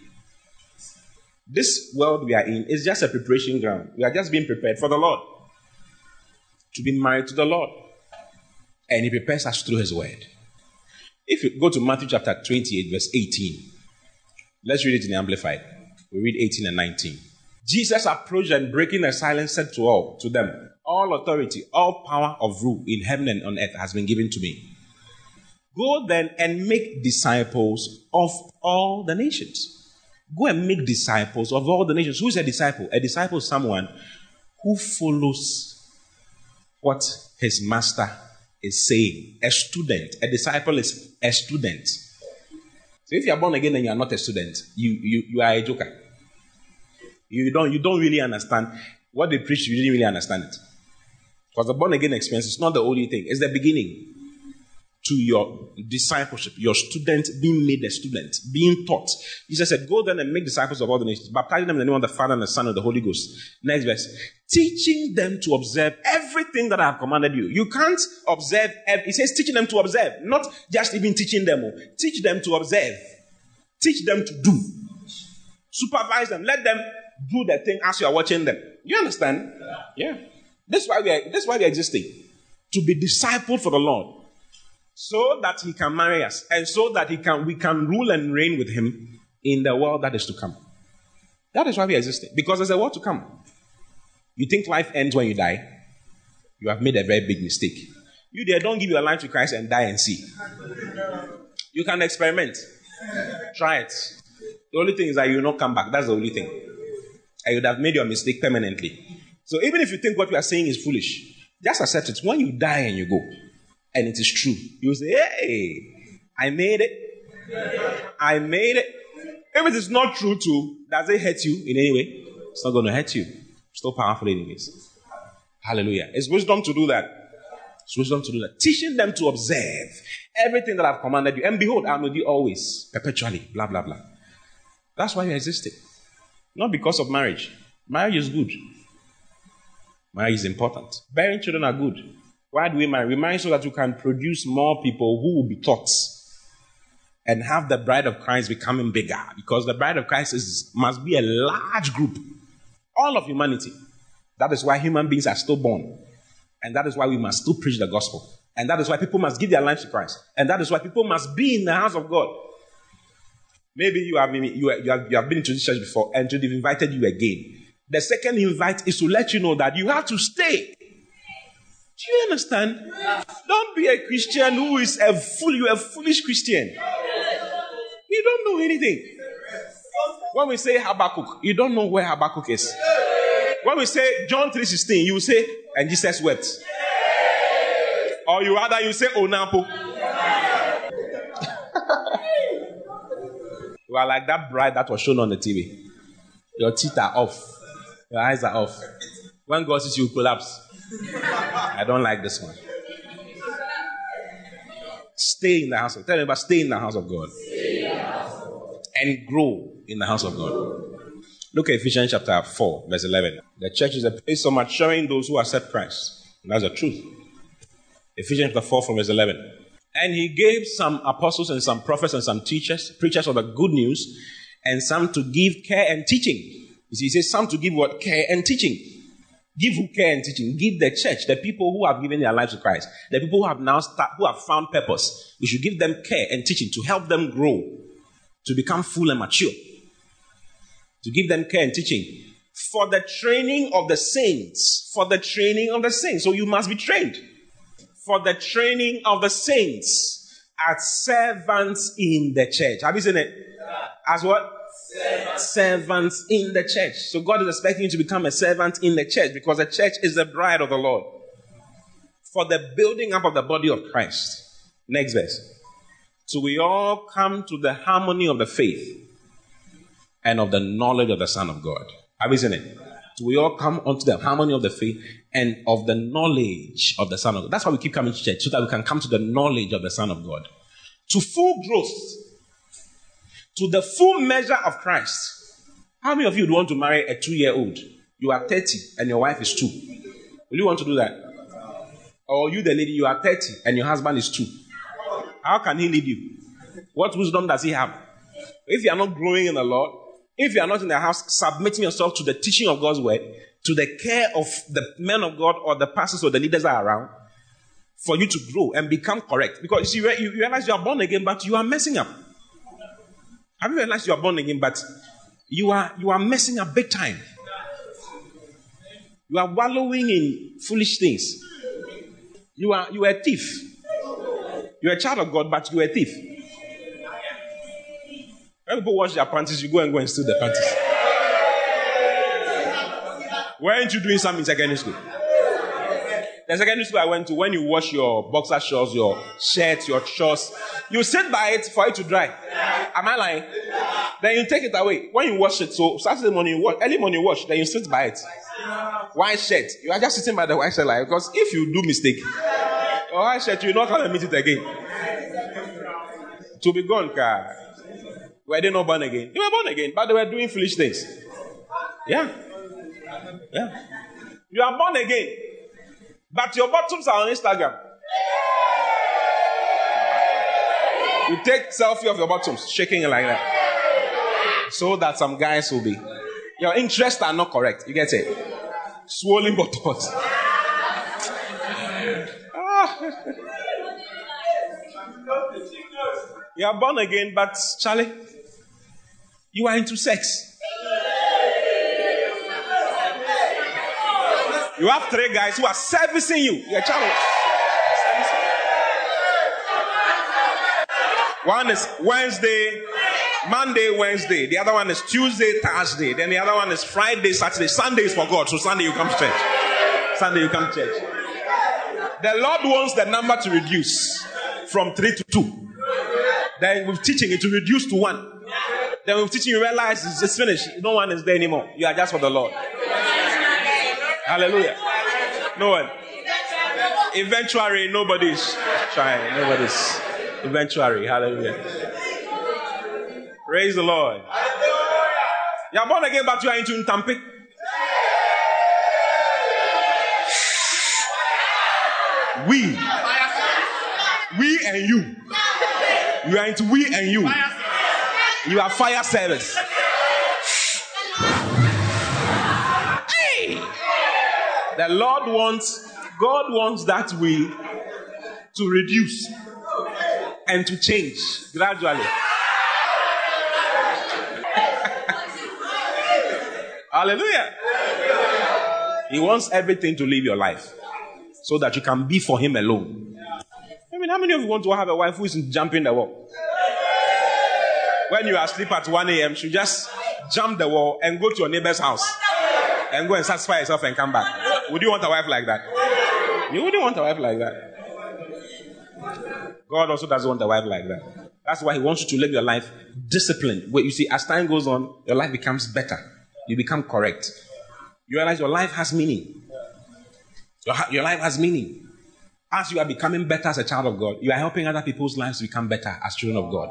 this world we are in is just a preparation ground. We are just being prepared for the Lord to be married to the Lord, and He prepares us through His word. If you go to Matthew chapter 28, verse 18, let's read it in the Amplified. We read 18 and 19. Jesus approached and breaking the silence said to all, to them, All authority, all power of rule in heaven and on earth has been given to me. Go then and make disciples of all the nations. Go and make disciples of all the nations. Who is a disciple? A disciple is someone who follows what his master is saying. A student. A disciple is a student. So if you are born again and you are not a student, you, you, you are a joker. You don't, you don't really understand what they preach, you didn't really understand it. Because the born again experience is not the only thing, it's the beginning to your discipleship, your student being made a student, being taught. Jesus said, Go then and make disciples of all the nations, baptizing them in the name of the Father and the Son and the Holy Ghost. Next verse. Teaching them to observe everything that I have commanded you. You can't observe, he says, teaching them to observe, not just even teaching them. Oh. Teach them to observe, teach them to do, supervise them, let them do the thing as you are watching them. You understand? Yeah. That's why we are, that's why we are existing. To be discipled for the Lord so that he can marry us and so that he can we can rule and reign with him in the world that is to come. That is why we existing. Because there's a world to come. You think life ends when you die? You have made a very big mistake. You there, don't give your life to Christ and die and see. You can experiment. Try it. The only thing is that you will not come back. That's the only thing. And you would have made your mistake permanently. So even if you think what you are saying is foolish, just accept it. When you die and you go, and it is true. You say, hey, I made it. I made it. If it is not true too, does it hurt you in any way? It's not going to hurt you. It's Still powerful anyways. Hallelujah. It's wisdom to do that. It's wisdom to do that. Teaching them to observe everything that I've commanded you. And behold, I'm with you always, perpetually, blah, blah, blah. That's why you existed. Not because of marriage. Marriage is good. Marriage is important. Bearing children are good. Why do we marry? We marry so that we can produce more people who will be taught and have the bride of Christ becoming bigger because the bride of Christ is, must be a large group, all of humanity. That is why human beings are still born. And that is why we must still preach the gospel. And that is why people must give their lives to Christ. And that is why people must be in the house of God. Maybe you have, been, you, have, you have been to this church before and they've invited you again. The second invite is to let you know that you have to stay. Do you understand? Don't be a Christian who is a fool. You're a foolish Christian. You don't know anything. When we say Habakkuk, you don't know where Habakkuk is. When we say John 3.16, you say, and Jesus wept. Or you rather you say Onapo. <laughs> you are like that bride that was shown on the TV. Your teeth are off. Your eyes are off. When God sees you collapse. I don't like this one. Stay in the house of Tell about stay in the house of God. And grow in the house of God. Look at Ephesians chapter 4, verse 11. The church is a place of maturing those who accept Christ. That's the truth. Ephesians chapter 4, from verse 11. And he gave some apostles and some prophets and some teachers, preachers of the good news, and some to give care and teaching. You see, he says some to give what? Care and teaching. Give who care and teaching. Give the church, the people who have given their lives to Christ, the people who have now start, who have found purpose. We should give them care and teaching to help them grow, to become full and mature. To give them care and teaching for the training of the saints. For the training of the saints. So you must be trained. For the training of the saints as servants in the church. Have you seen it? As what? Servants. in the church. So God is expecting you to become a servant in the church because the church is the bride of the Lord. For the building up of the body of Christ. Next verse. So we all come to the harmony of the faith and of the knowledge of the Son of God. Have you seen it? So we all come onto the harmony of the faith and of the knowledge of the Son of God. That's why we keep coming to church, so that we can come to the knowledge of the Son of God. To full growth, to the full measure of Christ. How many of you would want to marry a two year old? You are 30 and your wife is two. Will you want to do that? Or you, the lady, you are 30 and your husband is two. How can he lead you? What wisdom does he have? If you are not growing in the Lord, if you are not in the house submitting yourself to the teaching of God's word, to the care of the men of God or the pastors or the leaders are around, for you to grow and become correct. Because you, you realize you are born again, but you are messing up. Have you realized you are born again, but you are you are messing up big time? You are wallowing in foolish things. You are you are a thief. You're a child of God, but you're a thief. When people wash their panties, you go and go and steal the panties. Weren't you doing something in secondary school? The secondary school I went to, when you wash your boxer shorts, your shirt, your shorts, you sit by it for it to dry. Am I lying? Then you take it away. When you wash it, so Saturday morning you wash, early morning you wash, then you sit by it. White shirt. You are just sitting by the white shirt like because if you do mistake, your white shirt you will not come and meet it again. To be gone, car. Were they not born again? They were born again, but they were doing foolish things. Yeah. Yeah. You are born again, but your bottoms are on Instagram. You take selfie of your bottoms, shaking it like that. So that some guys will be. Your interests are not correct. You get it? Swollen bottoms. <laughs> Ah. You are born again, but Charlie, you are into sex. You have three guys who are servicing you. Your child. One is Wednesday, Monday, Wednesday. The other one is Tuesday, Thursday. Then the other one is Friday, Saturday. Sunday is for God. So Sunday you come to church. Sunday you come to church. The Lord wants the number to reduce from three to two. Then with teaching it to reduce to one. Then with teaching you realize it's just finished. No one is there anymore. You are just for the Lord. Hallelujah. No one. Eventually, nobody's trying. Nobody's. Eventually. Hallelujah. Praise the Lord. You are born again, but you are into Ntampi. We. We and you. You are into we and you. You are fire service. The Lord wants, God wants that we to reduce and to change gradually. <laughs> Hallelujah. He wants everything to live your life so that you can be for Him alone. I mean, how many of you want to have a wife who isn't jumping the wall? When you are asleep at 1 a.m., you just jump the wall and go to your neighbor's house and go and satisfy yourself and come back. Would you want a wife like that? You wouldn't want a wife like that. God also doesn't want a wife like that. That's why He wants you to live your life disciplined. Where you see, as time goes on, your life becomes better. You become correct. You realize your life has meaning. Your, your life has meaning. As you are becoming better as a child of God, you are helping other people's lives become better as children of God.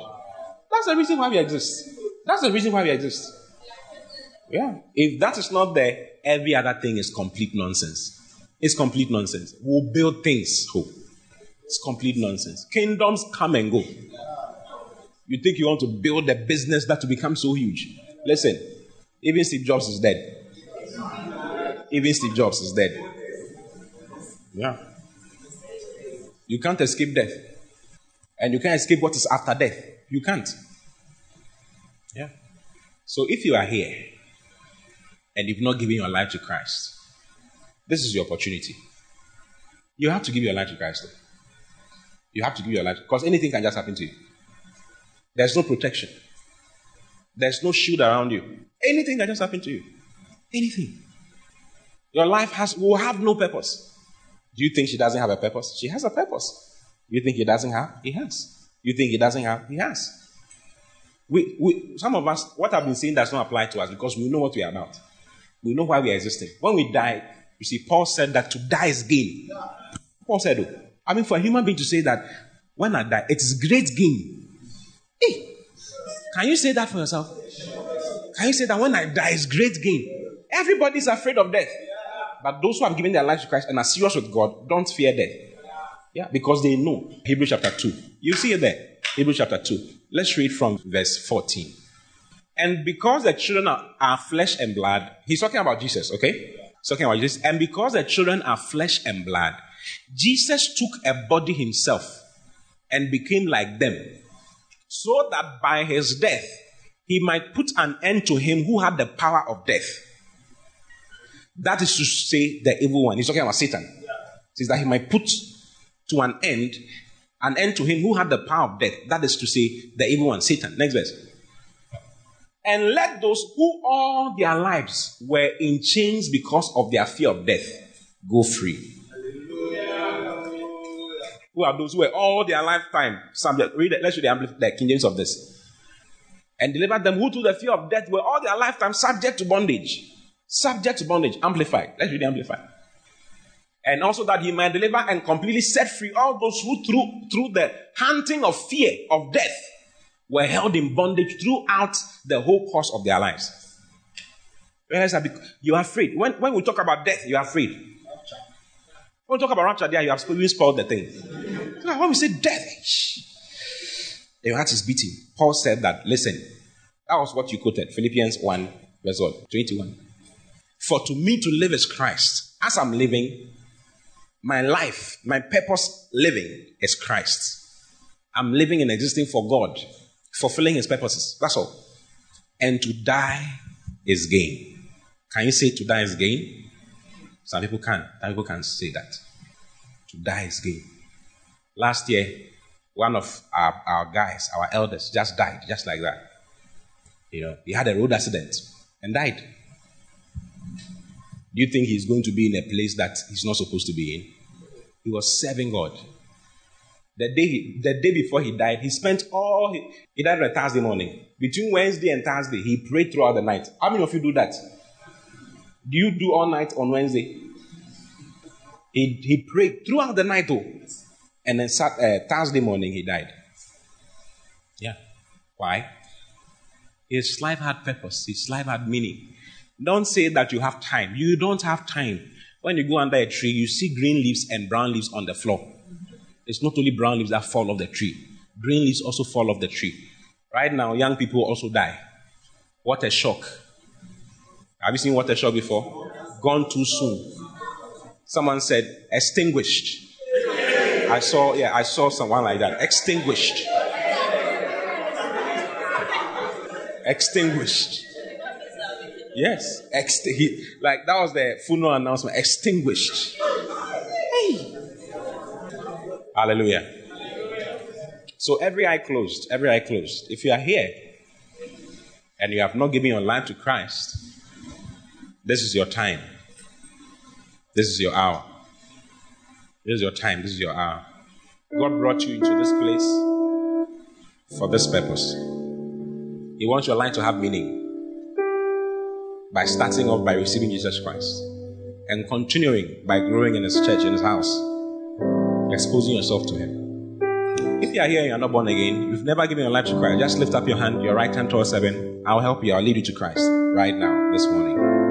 That's the reason why we exist. That's the reason why we exist. Yeah. If that is not there, every other thing is complete nonsense. It's complete nonsense. We'll build things. Hope. It's complete nonsense. Kingdoms come and go. You think you want to build a business that will become so huge? Listen, even Steve Jobs is dead. Even Steve Jobs is dead. Yeah. You can't escape death. And you can't escape what is after death. You can't. Yeah. So if you are here and you've not given your life to Christ, this is your opportunity. You have to give your life to Christ. You have to give your life because anything can just happen to you. There's no protection. There's no shield around you. Anything can just happen to you. Anything. Your life has will have no purpose. Do you think she doesn't have a purpose? She has a purpose. You think he doesn't have? He has. You think he doesn't have? He has. We, we, some of us, what I've been saying does not apply to us because we know what we are about. We know why we are existing. When we die, you see, Paul said that to die is gain. Paul said, oh, I mean, for a human being to say that when I die, it is great gain. Hey, can you say that for yourself? Can you say that when I die it's great gain? Everybody's afraid of death. But those who have given their life to Christ and are serious with God don't fear death. Yeah, because they know. Hebrews chapter 2. You see it there. Hebrews chapter 2. Let's read from verse 14. And because the children are, are flesh and blood, he's talking about Jesus, okay? He's talking about Jesus. And because the children are flesh and blood, Jesus took a body himself and became like them, so that by his death he might put an end to him who had the power of death. That is to say, the evil one. He's talking about Satan. Says that he might put to an end an end to him who had the power of death. That is to say, the evil one, Satan. Next verse. And let those who all their lives were in chains because of their fear of death go free. Who are those who were all their lifetime subject? Read it. Let's read the, the King James of this. And deliver them who through the fear of death were all their lifetime subject to bondage. Subject to bondage. Amplified. Let's read the Amplified and also that he might deliver and completely set free all those who through, through the hunting of fear of death were held in bondage throughout the whole course of their lives. You are afraid. When, when we talk about death, you are afraid. When we talk about rapture, there you have spoiled the thing. When we say death, your heart is beating. Paul said that, listen, that was what you quoted, Philippians 1, verse 21. For to me to live is Christ. As I'm living, my life, my purpose living is Christ. I'm living and existing for God, fulfilling His purposes. That's all. And to die is gain. Can you say to die is gain? Some people can. Some people can say that. To die is gain. Last year, one of our, our guys, our elders, just died, just like that. You know, he had a road accident and died. Do you think he's going to be in a place that he's not supposed to be in? He was serving God. The day, he, the day before he died, he spent all, he, he died on a Thursday morning. Between Wednesday and Thursday, he prayed throughout the night. How many of you do that? Do you do all night on Wednesday? He, he prayed throughout the night, though. And then sat, uh, Thursday morning, he died. Yeah. Why? His life had purpose, his life had meaning. Don't say that you have time. You don't have time. When you go under a tree, you see green leaves and brown leaves on the floor. It's not only brown leaves that fall off the tree, green leaves also fall off the tree. Right now, young people also die. What a shock. Have you seen what a shock before? Gone too soon. Someone said, extinguished. I saw, yeah, I saw someone like that. Extinguished. Extinguished. Yes, ext- he, like that was the funeral announcement. Extinguished. Hey. Hallelujah. So every eye closed, every eye closed. If you are here and you have not given your life to Christ, this is your time. This is your hour. This is your time. This is your hour. God brought you into this place for this purpose. He wants your life to have meaning by starting off by receiving Jesus Christ and continuing by growing in His church, in His house, exposing yourself to Him. If you are here and you're not born again, you've never given your life to Christ, just lift up your hand, your right hand towards heaven. I'll help you. I'll lead you to Christ right now, this morning.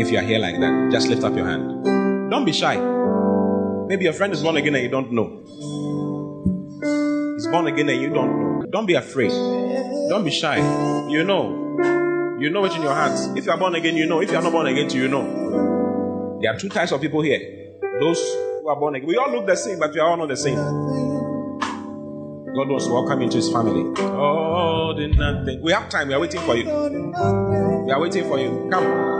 If you are here like that, just lift up your hand. Don't be shy. Maybe your friend is born again and you don't know. He's born again and you don't know. Don't be afraid. Don't be shy. You know. You know it in your heart. If you are born again, you know. If you are not born again, you know. There are two types of people here. Those who are born again. We all look the same, but we are all not the same. God wants to welcome into his family. Oh, nothing. We have time. We are waiting for you. We are waiting for you. Come.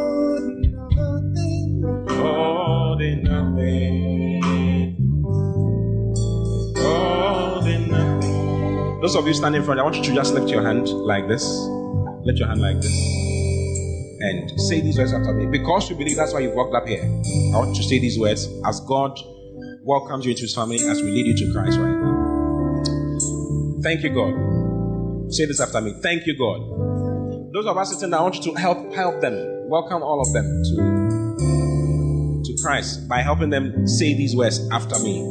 Those of you standing in front, I want you to just lift your hand like this. Lift your hand like this. And say these words after me. Because you believe that's why you've walked up here. I want you to say these words as God welcomes you into his family as we lead you to Christ right now. Thank you, God. Say this after me. Thank you, God. Those of us sitting there, I want you to help help them. Welcome all of them to, to Christ by helping them say these words after me.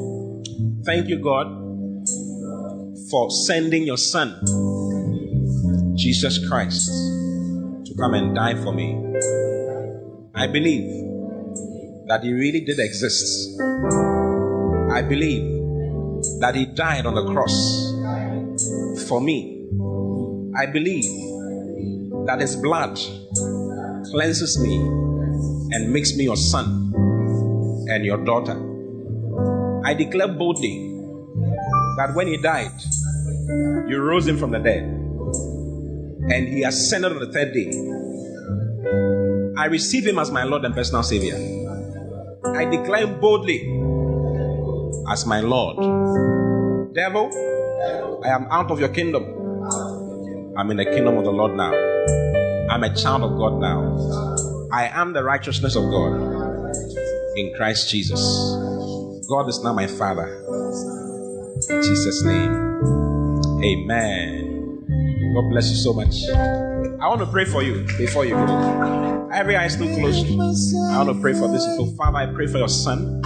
Thank you, God, for sending your son, Jesus Christ, to come and die for me. I believe that he really did exist. I believe that he died on the cross for me. I believe that his blood cleanses me and makes me your son and your daughter. I declare boldly that when he died, you rose him from the dead and he ascended on the third day. I receive him as my Lord and personal Savior. I declare him boldly as my Lord. Devil, I am out of your kingdom. I'm in the kingdom of the Lord now. I'm a child of God now. I am the righteousness of God in Christ Jesus. God is now my Father. In Jesus' name. Amen. God bless you so much. I want to pray for you before you go. Every eye still closed. I want to pray for this people. Father, I pray for your son.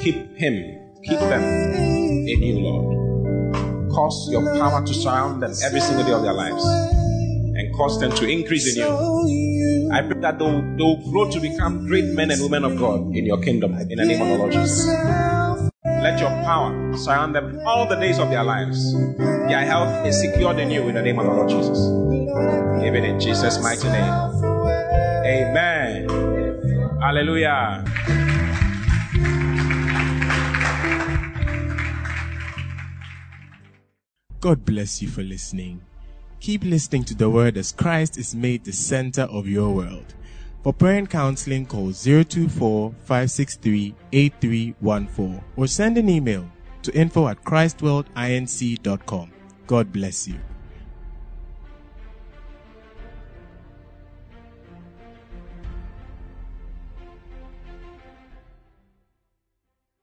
Keep him, keep them in you, Lord cause your power to surround them every single day of their lives and cause them to increase in you. I pray that they'll, they'll grow to become great men and women of God in your kingdom in the name of the Lord Jesus. Let your power surround them all the days of their lives. Their health is secured in you in the name of the Lord Jesus. Even in Jesus' mighty name. Amen. Hallelujah. God bless you for listening. Keep listening to the word as Christ is made the center of your world. For prayer and counseling, call 024 563 8314 or send an email to info at christworldinc.com. God bless you.